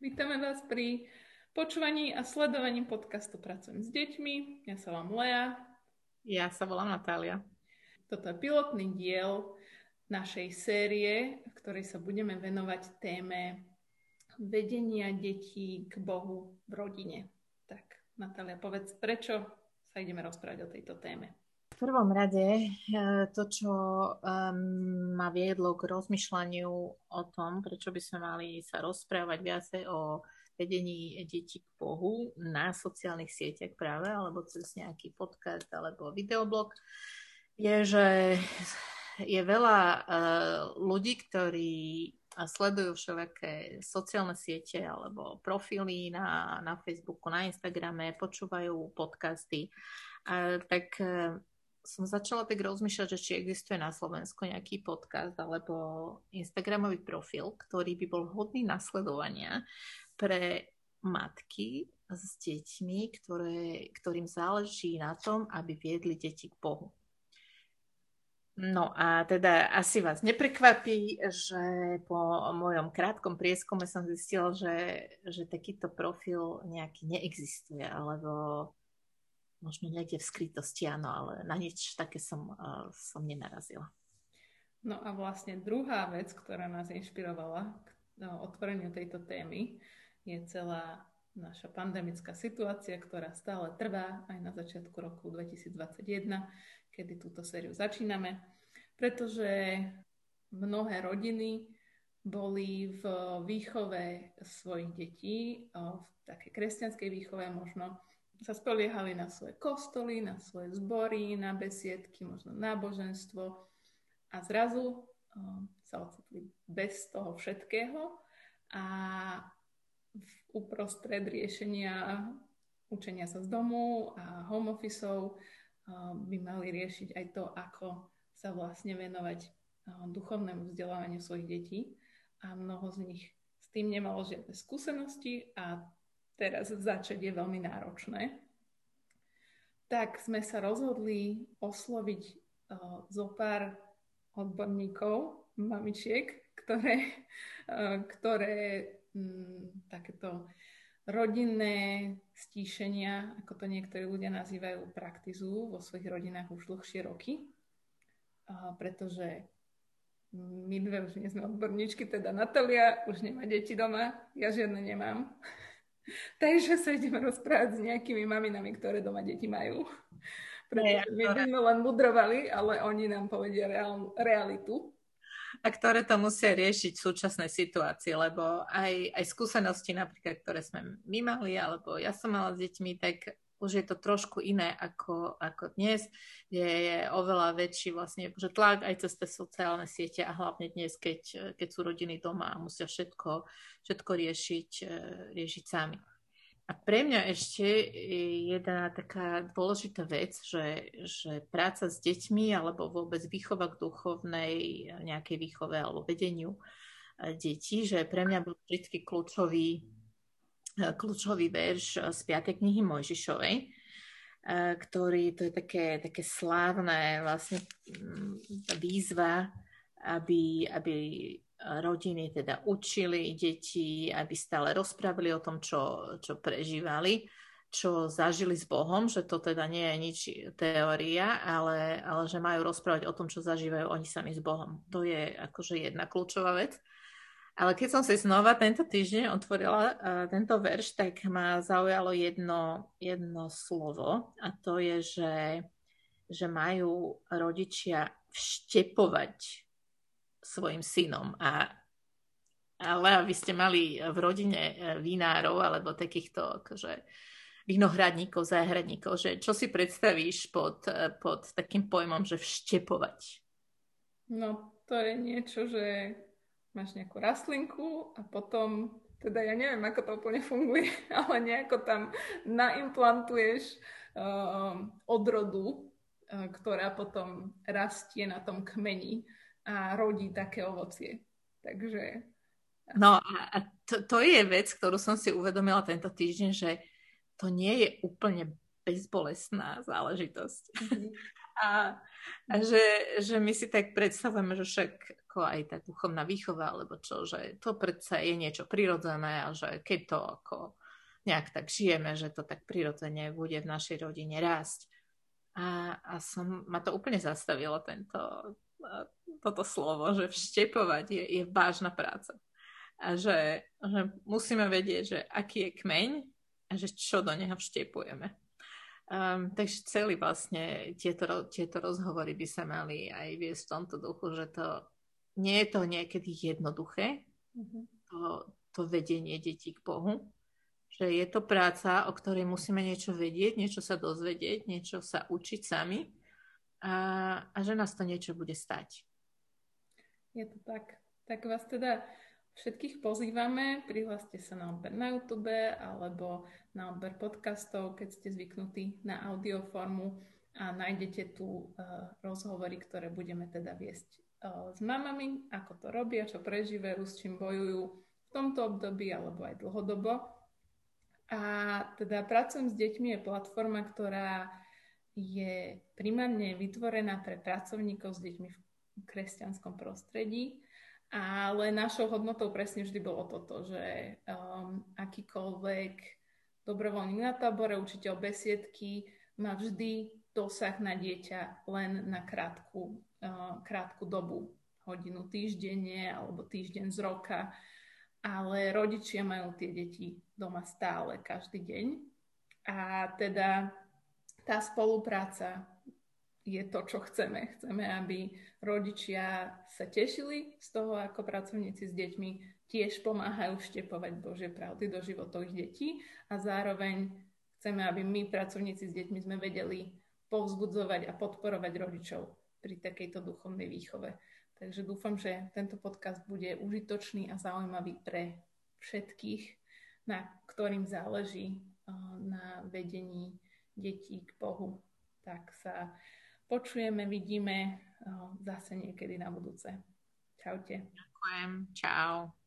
Vítame vás pri počúvaní a sledovaní podcastu Pracujem s deťmi. Ja sa vám Lea. Ja sa volám Natália. Toto je pilotný diel našej série, v ktorej sa budeme venovať téme vedenia detí k Bohu v rodine. Tak, Natália, povedz, prečo sa ideme rozprávať o tejto téme? Prvom rade e, to, čo um, ma viedlo k rozmýšľaniu o tom, prečo by sme mali sa rozprávať viacej o vedení detí k Bohu na sociálnych sieťach práve, alebo cez nejaký podcast alebo videoblog, je, že je veľa uh, ľudí, ktorí sledujú všelijaké sociálne siete alebo profily na, na Facebooku, na Instagrame, počúvajú podcasty, uh, tak som začala tak rozmýšľať, že či existuje na Slovensku nejaký podcast alebo Instagramový profil, ktorý by bol hodný nasledovania pre matky s deťmi, ktoré, ktorým záleží na tom, aby viedli deti k Bohu. No a teda asi vás neprekvapí, že po mojom krátkom prieskume som zistila, že, že takýto profil nejaký neexistuje, alebo možno niekde v skrytosti áno, ale na nič také som, uh, som nenarazila. No a vlastne druhá vec, ktorá nás inšpirovala k no, otvoreniu tejto témy, je celá naša pandemická situácia, ktorá stále trvá aj na začiatku roku 2021, kedy túto sériu začíname, pretože mnohé rodiny boli v výchove svojich detí, v takej kresťanskej výchove možno, sa spoliehali na svoje kostoly, na svoje zbory, na besiedky, možno náboženstvo a zrazu uh, sa ocitli bez toho všetkého a v uprostred riešenia učenia sa z domu a home officeov uh, by mali riešiť aj to, ako sa vlastne venovať uh, duchovnému vzdelávaniu svojich detí a mnoho z nich s tým nemalo žiadne skúsenosti a teraz začať je veľmi náročné. Tak sme sa rozhodli osloviť uh, zo pár odborníkov, mamičiek, ktoré, uh, ktoré um, takéto rodinné stíšenia, ako to niektorí ľudia nazývajú, praktizujú vo svojich rodinách už dlhšie roky, uh, pretože my dve už nie sme odborníčky, teda Natalia už nemá deti doma, ja žiadne nemám. Takže sa ideme rozprávať s nejakými maminami, ktoré doma deti majú. Pretože my by sme len mudrovali, ale oni nám povedia reál, realitu. A ktoré to musia riešiť v súčasnej situácii, lebo aj, aj skúsenosti napríklad, ktoré sme my mali, alebo ja som mala s deťmi, tak už je to trošku iné ako, ako dnes, kde je oveľa väčší vlastne že tlak aj cez tie sociálne siete a hlavne dnes, keď, keď sú rodiny doma a musia všetko, všetko riešiť, e, riešiť sami. A pre mňa ešte jedna taká dôležitá vec, že, že práca s deťmi alebo vôbec výchova k duchovnej nejakej výchove alebo vedeniu e, detí, že pre mňa bol vždy kľúčový kľúčový verš z 5. knihy Mojžišovej, eh, ktorý, to je také, také slávne vlastne mm, výzva, aby, aby rodiny teda učili deti, aby stále rozprávali o tom, čo, čo prežívali, čo zažili s Bohom, že to teda nie je nič teória, ale, ale že majú rozprávať o tom, čo zažívajú oni sami s Bohom. To je akože jedna kľúčová vec. Ale keď som si znova tento týždeň otvorila uh, tento verš, tak ma zaujalo jedno, jedno slovo a to je, že, že majú rodičia vštepovať svojim synom. A, ale aby ste mali v rodine e, vinárov alebo takýchto akože, vinohradníkov, záhradníkov, že čo si predstavíš pod, e, pod takým pojmom, že vštepovať? No, to je niečo, že máš nejakú rastlinku a potom, teda ja neviem, ako to úplne funguje, ale nejako tam naimplantuješ uh, odrodu, uh, ktorá potom rastie na tom kmeni a rodí také ovocie. Takže... No a to, to je vec, ktorú som si uvedomila tento týždeň, že to nie je úplne bezbolestná záležitosť. Mm-hmm. A, a že, že my si tak predstavujeme, že však ako aj tá duchovná výchova, alebo čo, že to predsa je niečo prirodzené a že keď to ako nejak tak žijeme, že to tak prirodzene bude v našej rodine rásť. A, a som, ma to úplne zastavilo tento, toto slovo, že vštepovať je, je vážna práca. A že, že musíme vedieť, že aký je kmeň a že čo do neho vštepujeme. Um, takže celý vlastne tieto, tieto rozhovory by sa mali aj viesť v tomto duchu, že to nie je to niekedy jednoduché, mm-hmm. to, to vedenie detí k Bohu, že je to práca, o ktorej musíme niečo vedieť, niečo sa dozvedieť, niečo sa učiť sami a, a že nás to niečo bude stať. Je to tak. Tak vás teda Všetkých pozývame, prihláste sa na odber na YouTube alebo na odber podcastov, keď ste zvyknutí na audioformu a nájdete tu uh, rozhovory, ktoré budeme teda viesť s mamami, ako to robia, čo prežívajú, s čím bojujú v tomto období alebo aj dlhodobo. A teda Pracujem s deťmi je platforma, ktorá je primárne vytvorená pre pracovníkov s deťmi v kresťanskom prostredí ale našou hodnotou presne vždy bolo toto, že um, akýkoľvek dobrovoľník na tábore, učiteľ besiedky má vždy dosah na dieťa len na krátku, uh, krátku dobu, hodinu týždenne alebo týždeň z roka, ale rodičia majú tie deti doma stále, každý deň. A teda tá spolupráca je to, čo chceme. Chceme, aby rodičia sa tešili z toho, ako pracovníci s deťmi tiež pomáhajú štepovať Božie pravdy do životov ich detí a zároveň chceme, aby my, pracovníci s deťmi, sme vedeli povzbudzovať a podporovať rodičov pri takejto duchovnej výchove. Takže dúfam, že tento podcast bude užitočný a zaujímavý pre všetkých, na ktorým záleží na vedení detí k Bohu. Tak sa počujeme, vidíme zase niekedy na budúce. Čaute. Ďakujem. Čau.